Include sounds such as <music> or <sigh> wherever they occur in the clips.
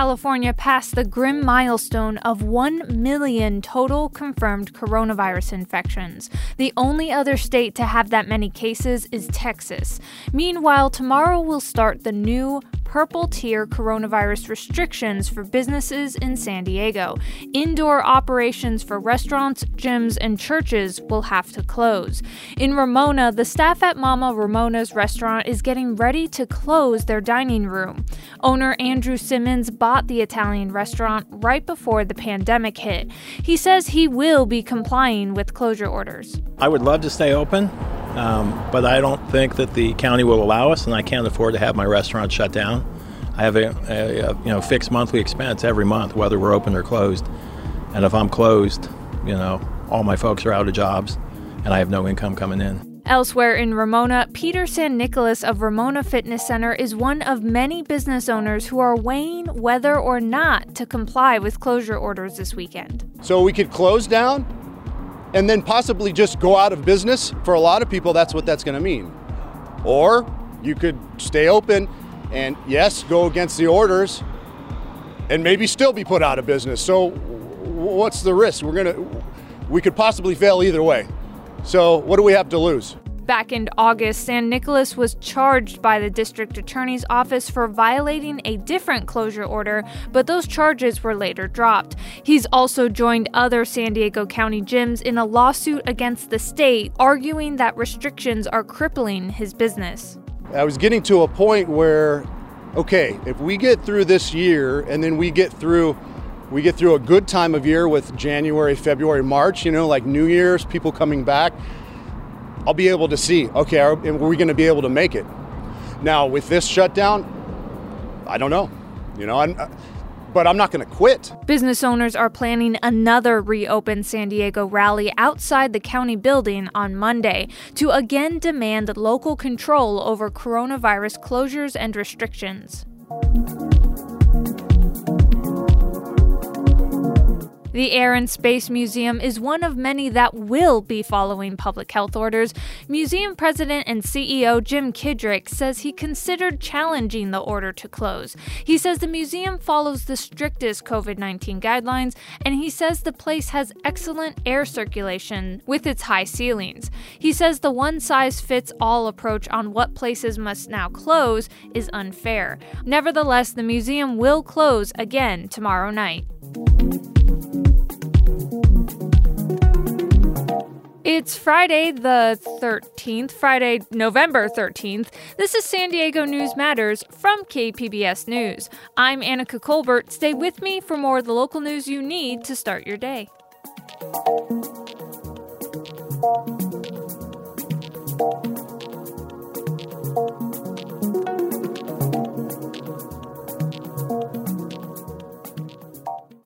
California passed the grim milestone of 1 million total confirmed coronavirus infections. The only other state to have that many cases is Texas. Meanwhile, tomorrow will start the new purple tier coronavirus restrictions for businesses in San Diego. Indoor operations for restaurants, gyms, and churches will have to close. In Ramona, the staff at Mama Ramona's restaurant is getting ready to close their dining room. Owner Andrew Simmons bought the Italian restaurant right before the pandemic hit. He says he will be complying with closure orders. I would love to stay open. Um, but I don't think that the county will allow us, and I can't afford to have my restaurant shut down. I have a, a, a, you know fixed monthly expense every month, whether we're open or closed. And if I'm closed, you know, all my folks are out of jobs, and I have no income coming in. Elsewhere in Ramona, Peter San Nicolas of Ramona Fitness Center is one of many business owners who are weighing whether or not to comply with closure orders this weekend. So we could close down and then possibly just go out of business. For a lot of people, that's what that's going to mean. Or you could stay open and, yes, go against the orders and maybe still be put out of business. So, what's the risk? We're going to, we could possibly fail either way. So, what do we have to lose? Back in August, San Nicolas was charged by the district attorney's office for violating a different closure order, but those charges were later dropped. He's also joined other San Diego County gyms in a lawsuit against the state, arguing that restrictions are crippling his business. I was getting to a point where, okay, if we get through this year and then we get through we get through a good time of year with January, February, March, you know, like New Year's, people coming back. I'll be able to see, okay, are, are we going to be able to make it? Now, with this shutdown, I don't know. You know, I'm, uh, but I'm not going to quit. Business owners are planning another reopen San Diego rally outside the county building on Monday to again demand local control over coronavirus closures and restrictions. The Air and Space Museum is one of many that will be following public health orders. Museum president and CEO Jim Kidrick says he considered challenging the order to close. He says the museum follows the strictest COVID 19 guidelines, and he says the place has excellent air circulation with its high ceilings. He says the one size fits all approach on what places must now close is unfair. Nevertheless, the museum will close again tomorrow night. It's Friday the 13th, Friday, November 13th. This is San Diego News Matters from KPBS News. I'm Anica Colbert. Stay with me for more of the local news you need to start your day.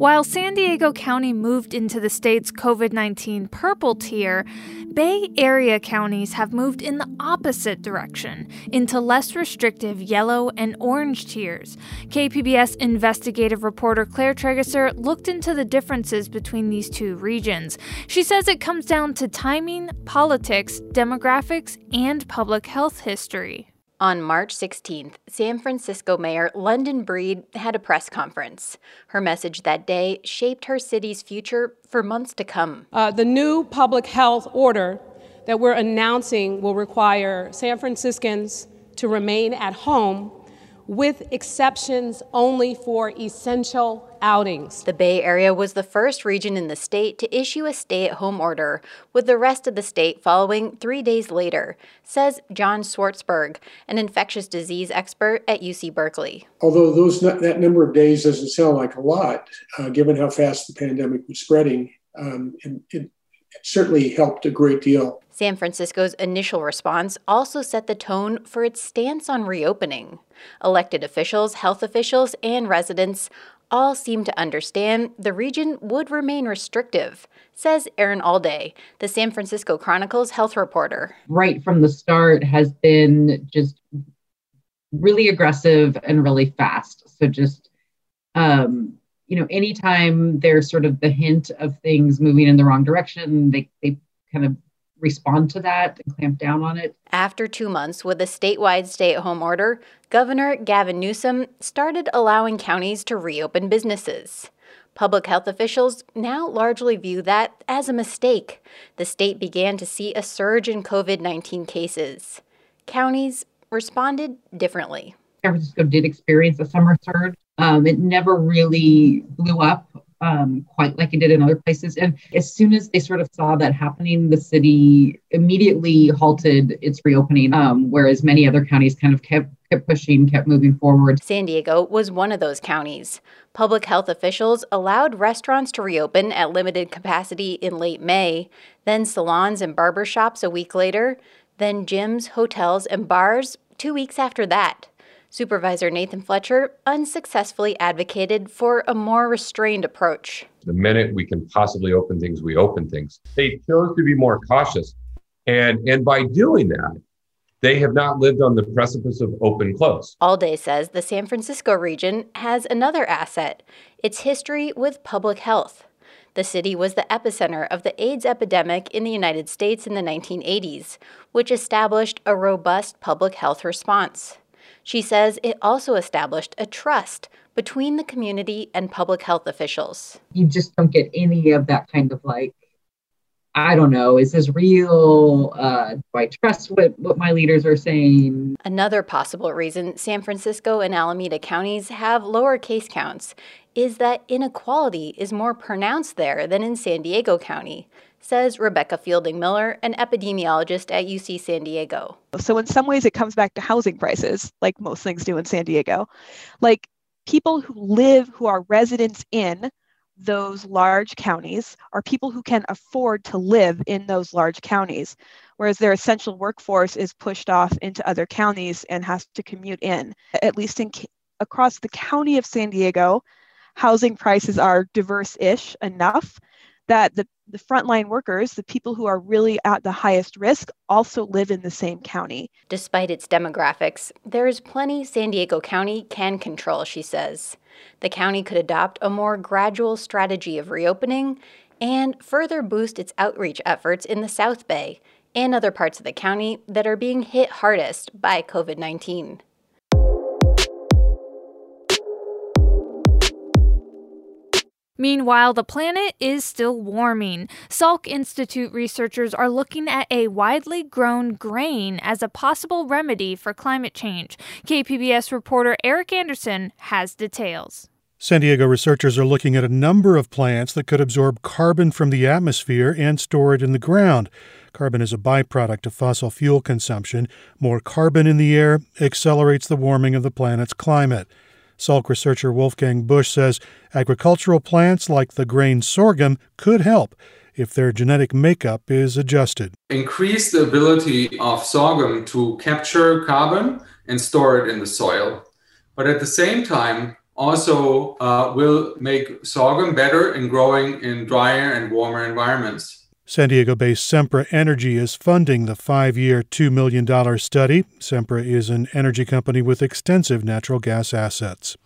While San Diego County moved into the state's COVID 19 purple tier, Bay Area counties have moved in the opposite direction into less restrictive yellow and orange tiers. KPBS investigative reporter Claire Trageser looked into the differences between these two regions. She says it comes down to timing, politics, demographics, and public health history. On March 16th, San Francisco Mayor London Breed had a press conference. Her message that day shaped her city's future for months to come. Uh, the new public health order that we're announcing will require San Franciscans to remain at home with exceptions only for essential outings. The Bay Area was the first region in the state to issue a stay at home order, with the rest of the state following three days later, says John Swartzberg, an infectious disease expert at UC Berkeley. Although those that number of days doesn't sound like a lot, uh, given how fast the pandemic was spreading, um, it, it, certainly helped a great deal. San Francisco's initial response also set the tone for its stance on reopening. Elected officials, health officials, and residents all seem to understand the region would remain restrictive, says Erin Allday, the San Francisco Chronicle's health reporter. Right from the start has been just really aggressive and really fast. So just um, you know, anytime there's sort of the hint of things moving in the wrong direction, they, they kind of respond to that and clamp down on it. After two months with a statewide stay at home order, Governor Gavin Newsom started allowing counties to reopen businesses. Public health officials now largely view that as a mistake. The state began to see a surge in COVID 19 cases. Counties responded differently. San Francisco did experience a summer surge. Um, it never really blew up um, quite like it did in other places. And as soon as they sort of saw that happening, the city immediately halted its reopening, um, whereas many other counties kind of kept kept pushing, kept moving forward. San Diego was one of those counties. Public health officials allowed restaurants to reopen at limited capacity in late May, then salons and barber shops a week later, then gyms, hotels, and bars two weeks after that. Supervisor Nathan Fletcher unsuccessfully advocated for a more restrained approach. The minute we can possibly open things, we open things. They chose to be more cautious. And, and by doing that, they have not lived on the precipice of open close. Allday says the San Francisco region has another asset its history with public health. The city was the epicenter of the AIDS epidemic in the United States in the 1980s, which established a robust public health response. She says it also established a trust between the community and public health officials. You just don't get any of that kind of like, I don't know, is this real? Uh, do I trust what, what my leaders are saying? Another possible reason San Francisco and Alameda counties have lower case counts is that inequality is more pronounced there than in San Diego County says Rebecca Fielding Miller, an epidemiologist at UC San Diego. So, in some ways, it comes back to housing prices, like most things do in San Diego. Like people who live, who are residents in those large counties, are people who can afford to live in those large counties, whereas their essential workforce is pushed off into other counties and has to commute in. At least in across the county of San Diego, housing prices are diverse ish enough that the, the frontline workers, the people who are really at the highest risk, also live in the same county. Despite its demographics, there is plenty San Diego County can control, she says. The county could adopt a more gradual strategy of reopening and further boost its outreach efforts in the South Bay and other parts of the county that are being hit hardest by COVID 19. Meanwhile, the planet is still warming. Salk Institute researchers are looking at a widely grown grain as a possible remedy for climate change. KPBS reporter Eric Anderson has details. San Diego researchers are looking at a number of plants that could absorb carbon from the atmosphere and store it in the ground. Carbon is a byproduct of fossil fuel consumption. More carbon in the air accelerates the warming of the planet's climate. Salk researcher Wolfgang Busch says agricultural plants like the grain sorghum could help if their genetic makeup is adjusted. Increase the ability of sorghum to capture carbon and store it in the soil. But at the same time, also uh, will make sorghum better in growing in drier and warmer environments. San Diego based Sempra Energy is funding the five year, $2 million study. Sempra is an energy company with extensive natural gas assets.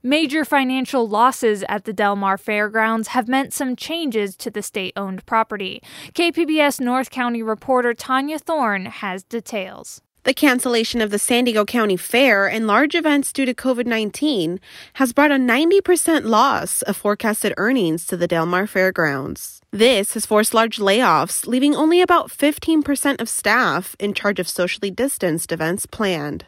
Major financial losses at the Del Mar Fairgrounds have meant some changes to the state owned property. KPBS North County reporter Tania Thorne has details. The cancellation of the San Diego County Fair and large events due to COVID 19 has brought a 90% loss of forecasted earnings to the Del Mar Fairgrounds. This has forced large layoffs, leaving only about 15% of staff in charge of socially distanced events planned.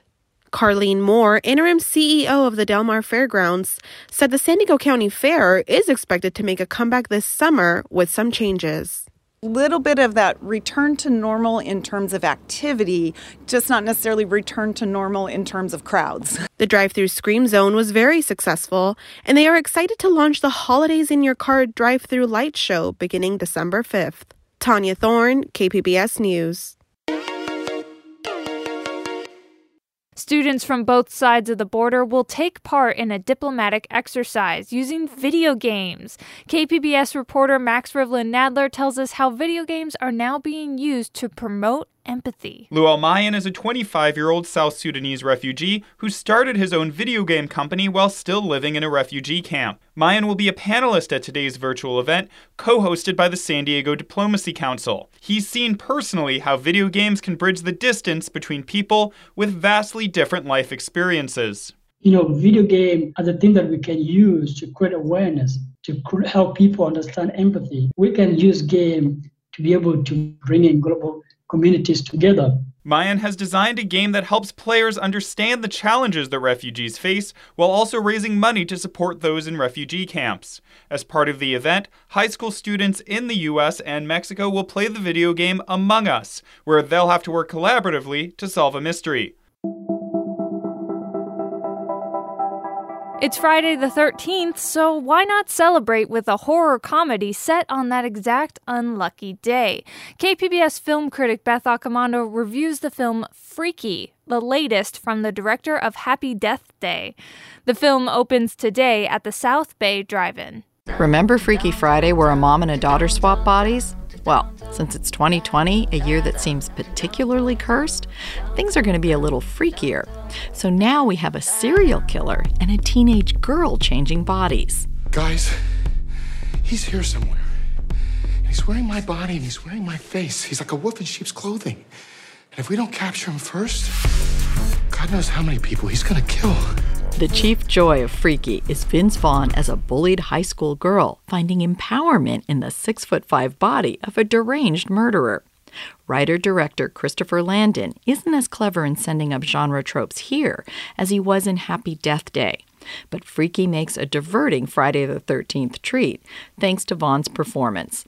Carlene Moore, interim CEO of the Del Mar Fairgrounds, said the San Diego County Fair is expected to make a comeback this summer with some changes. Little bit of that return to normal in terms of activity, just not necessarily return to normal in terms of crowds. <laughs> The drive through Scream Zone was very successful, and they are excited to launch the Holidays in Your Car drive through light show beginning December 5th. Tania Thorne, KPBS News. Students from both sides of the border will take part in a diplomatic exercise using video games. KPBS reporter Max Rivlin Nadler tells us how video games are now being used to promote empathy. Lual Mayen is a 25 year old South Sudanese refugee who started his own video game company while still living in a refugee camp. Mayen will be a panelist at today's virtual event, co hosted by the San Diego Diplomacy Council. He's seen personally how video games can bridge the distance between people with vastly different life experiences. You know, video game are the thing that we can use to create awareness, to help people understand empathy. We can use game to be able to bring in global communities together. Mayen has designed a game that helps players understand the challenges that refugees face while also raising money to support those in refugee camps. As part of the event, high school students in the US and Mexico will play the video game Among Us, where they'll have to work collaboratively to solve a mystery. It's Friday the 13th, so why not celebrate with a horror comedy set on that exact unlucky day? KPBS film critic Beth Accomando reviews the film Freaky, the latest from the director of Happy Death Day. The film opens today at the South Bay Drive In. Remember Freaky Friday, where a mom and a daughter swap bodies? Well, since it's 2020, a year that seems particularly cursed, things are going to be a little freakier. So now we have a serial killer and a teenage girl changing bodies. Guys, he's here somewhere. he's wearing my body and he's wearing my face. He's like a wolf in sheep's clothing. And if we don't capture him first, God knows how many people he's going to kill. The chief joy of Freaky is Vince Vaughn as a bullied high school girl finding empowerment in the six foot five body of a deranged murderer. Writer director Christopher Landon isn't as clever in sending up genre tropes here as he was in Happy Death Day. But Freaky makes a diverting Friday the 13th treat thanks to Vaughn's performance.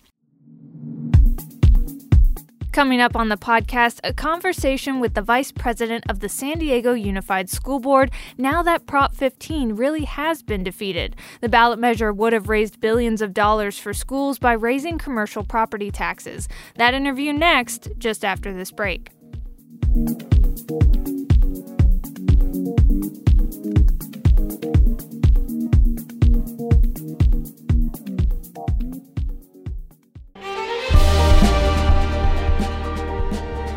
Coming up on the podcast, a conversation with the vice president of the San Diego Unified School Board now that Prop 15 really has been defeated. The ballot measure would have raised billions of dollars for schools by raising commercial property taxes. That interview next, just after this break.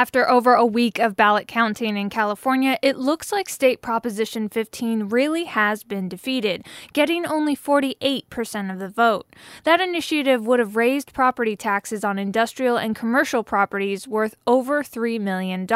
After over a week of ballot counting in California, it looks like state Proposition 15 really has been defeated, getting only 48% of the vote. That initiative would have raised property taxes on industrial and commercial properties worth over $3 million.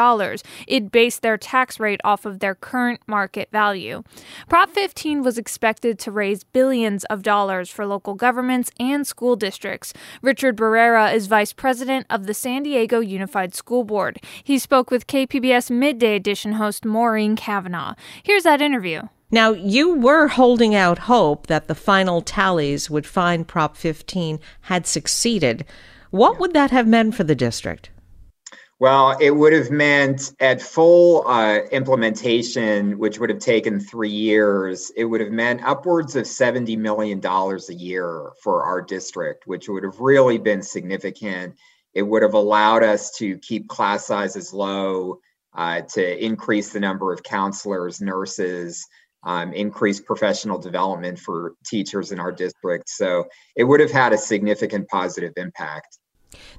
It based their tax rate off of their current market value. Prop 15 was expected to raise billions of dollars for local governments and school districts. Richard Barrera is vice president of the San Diego Unified School Board. He spoke with KPBS Midday Edition host Maureen Cavanaugh. Here's that interview. Now, you were holding out hope that the final tallies would find Prop 15 had succeeded. What would that have meant for the district? Well, it would have meant at full uh, implementation, which would have taken three years, it would have meant upwards of $70 million a year for our district, which would have really been significant it would have allowed us to keep class sizes low, uh, to increase the number of counselors, nurses, um, increased professional development for teachers in our district. So it would have had a significant positive impact.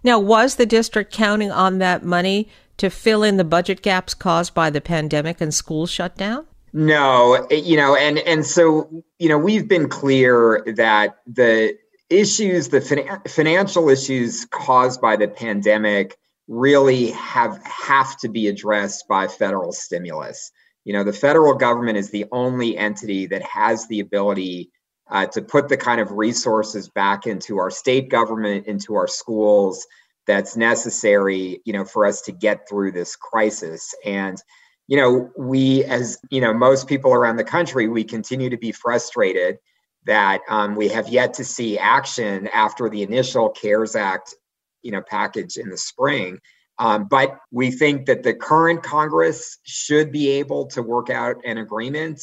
Now, was the district counting on that money to fill in the budget gaps caused by the pandemic and school shutdown? No, you know, and and so you know, we've been clear that the issues, the fin- financial issues caused by the pandemic, really have have to be addressed by federal stimulus. You know, the federal government is the only entity that has the ability uh, to put the kind of resources back into our state government, into our schools that's necessary, you know, for us to get through this crisis. And, you know, we, as you know, most people around the country, we continue to be frustrated that um, we have yet to see action after the initial CARES Act, you know, package in the spring. Um, but we think that the current Congress should be able to work out an agreement.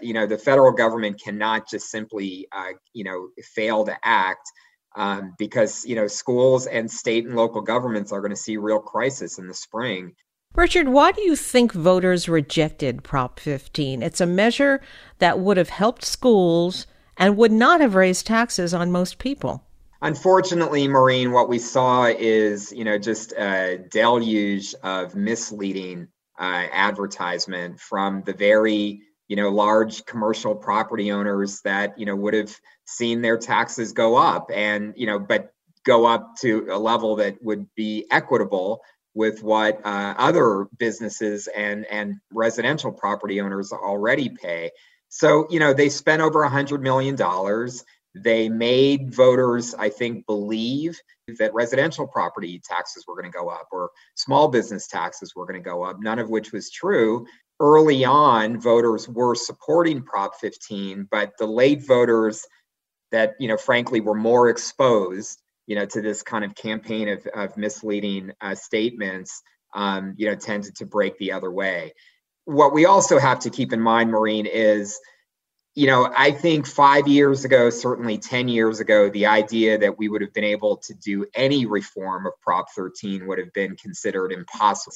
You know, the federal government cannot just simply, uh, you know, fail to act um, because, you know, schools and state and local governments are going to see real crisis in the spring. Richard, why do you think voters rejected Prop 15? It's a measure that would have helped schools and would not have raised taxes on most people. Unfortunately, Maureen, what we saw is, you know, just a deluge of misleading uh, advertisement from the very, you know, large commercial property owners that, you know, would have seen their taxes go up and, you know, but go up to a level that would be equitable with what uh, other businesses and and residential property owners already pay. So, you know, they spent over a hundred million dollars. They made voters, I think, believe that residential property taxes were going to go up or small business taxes were going to go up, none of which was true. Early on, voters were supporting Prop 15, but the late voters that, you know, frankly, were more exposed, you know, to this kind of campaign of, of misleading uh, statements, um, you know, tended to break the other way. What we also have to keep in mind, Maureen, is you know, I think five years ago, certainly 10 years ago, the idea that we would have been able to do any reform of Prop 13 would have been considered impossible.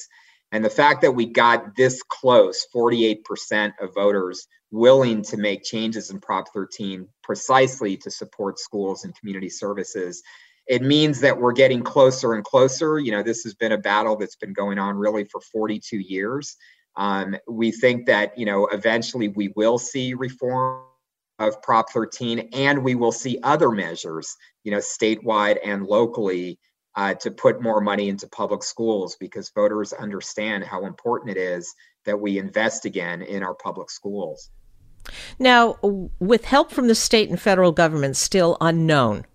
And the fact that we got this close, 48% of voters willing to make changes in Prop 13 precisely to support schools and community services, it means that we're getting closer and closer. You know, this has been a battle that's been going on really for 42 years. Um, we think that you know eventually we will see reform of Prop 13, and we will see other measures, you know, statewide and locally, uh, to put more money into public schools because voters understand how important it is that we invest again in our public schools. Now, with help from the state and federal government still unknown,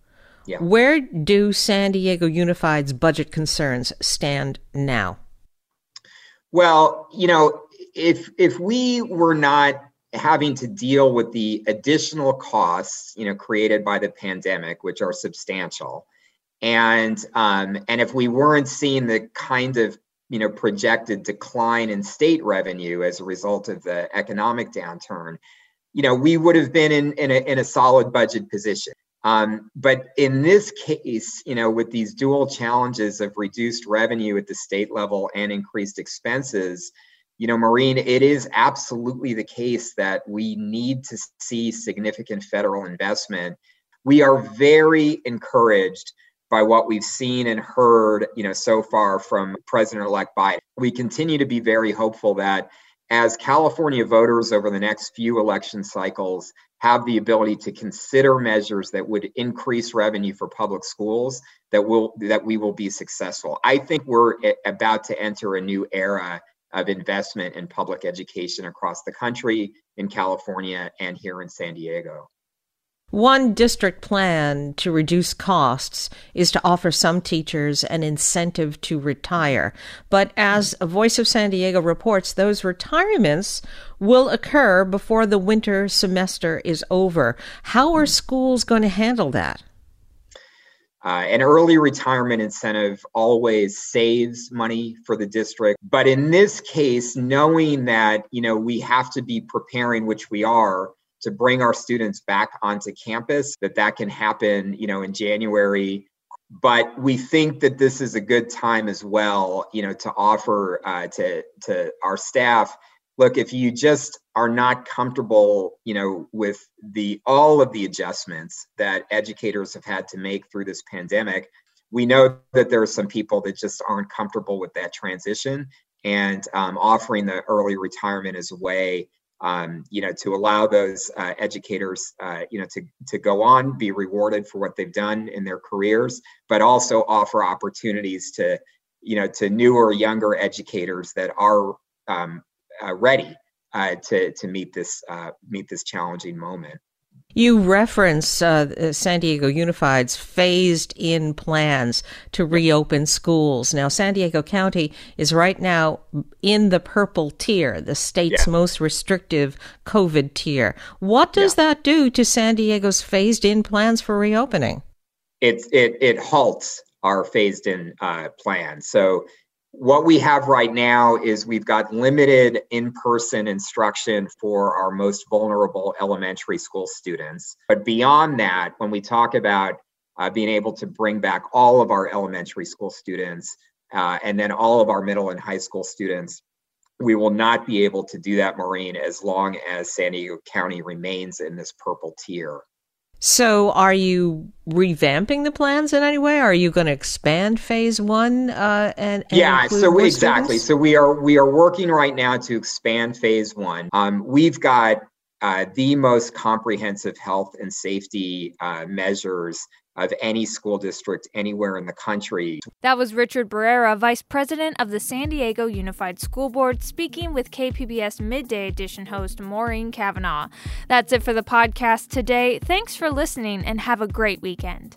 yeah. where do San Diego Unified's budget concerns stand now? Well, you know, if if we were not having to deal with the additional costs, you know, created by the pandemic, which are substantial, and um, and if we weren't seeing the kind of you know projected decline in state revenue as a result of the economic downturn, you know, we would have been in in a, in a solid budget position. Um, but in this case, you know, with these dual challenges of reduced revenue at the state level and increased expenses, you know, Maureen, it is absolutely the case that we need to see significant federal investment. We are very encouraged by what we've seen and heard, you know, so far from President-elect Biden. We continue to be very hopeful that as California voters over the next few election cycles have the ability to consider measures that would increase revenue for public schools that will that we will be successful. I think we're about to enter a new era of investment in public education across the country in California and here in San Diego. One district plan to reduce costs is to offer some teachers an incentive to retire. But as a Voice of San Diego reports, those retirements will occur before the winter semester is over. How are schools going to handle that? Uh, an early retirement incentive always saves money for the district. But in this case, knowing that, you know, we have to be preparing, which we are, to bring our students back onto campus that that can happen you know in january. But we think that this is a good time as well you know to offer uh, to to our staff look, if you just are not comfortable, you know, with the all of the adjustments that educators have had to make through this pandemic, we know that there are some people that just aren't comfortable with that transition and um, offering the early retirement as a way um, you know to allow those uh, educators uh, you know to, to go on be rewarded for what they've done in their careers but also offer opportunities to you know to newer younger educators that are um, uh, ready uh, to to meet this uh, meet this challenging moment you reference uh, San Diego Unified's phased in plans to reopen schools. Now, San Diego County is right now in the purple tier, the state's yeah. most restrictive COVID tier. What does yeah. that do to San Diego's phased in plans for reopening? It, it, it halts our phased in uh, plan. So what we have right now is we've got limited in-person instruction for our most vulnerable elementary school students. But beyond that when we talk about uh, being able to bring back all of our elementary school students uh, and then all of our middle and high school students we will not be able to do that maureen as long as san diego county remains in this purple tier so, are you revamping the plans in any way? Are you going to expand phase one? Uh, and, and yeah, so exactly. Students? So we are we are working right now to expand phase one. Um, we've got uh, the most comprehensive health and safety uh, measures of any school district anywhere in the country. That was Richard Barrera, Vice President of the San Diego Unified School Board, speaking with KPBS Midday Edition host Maureen Cavanaugh. That's it for the podcast today. Thanks for listening and have a great weekend.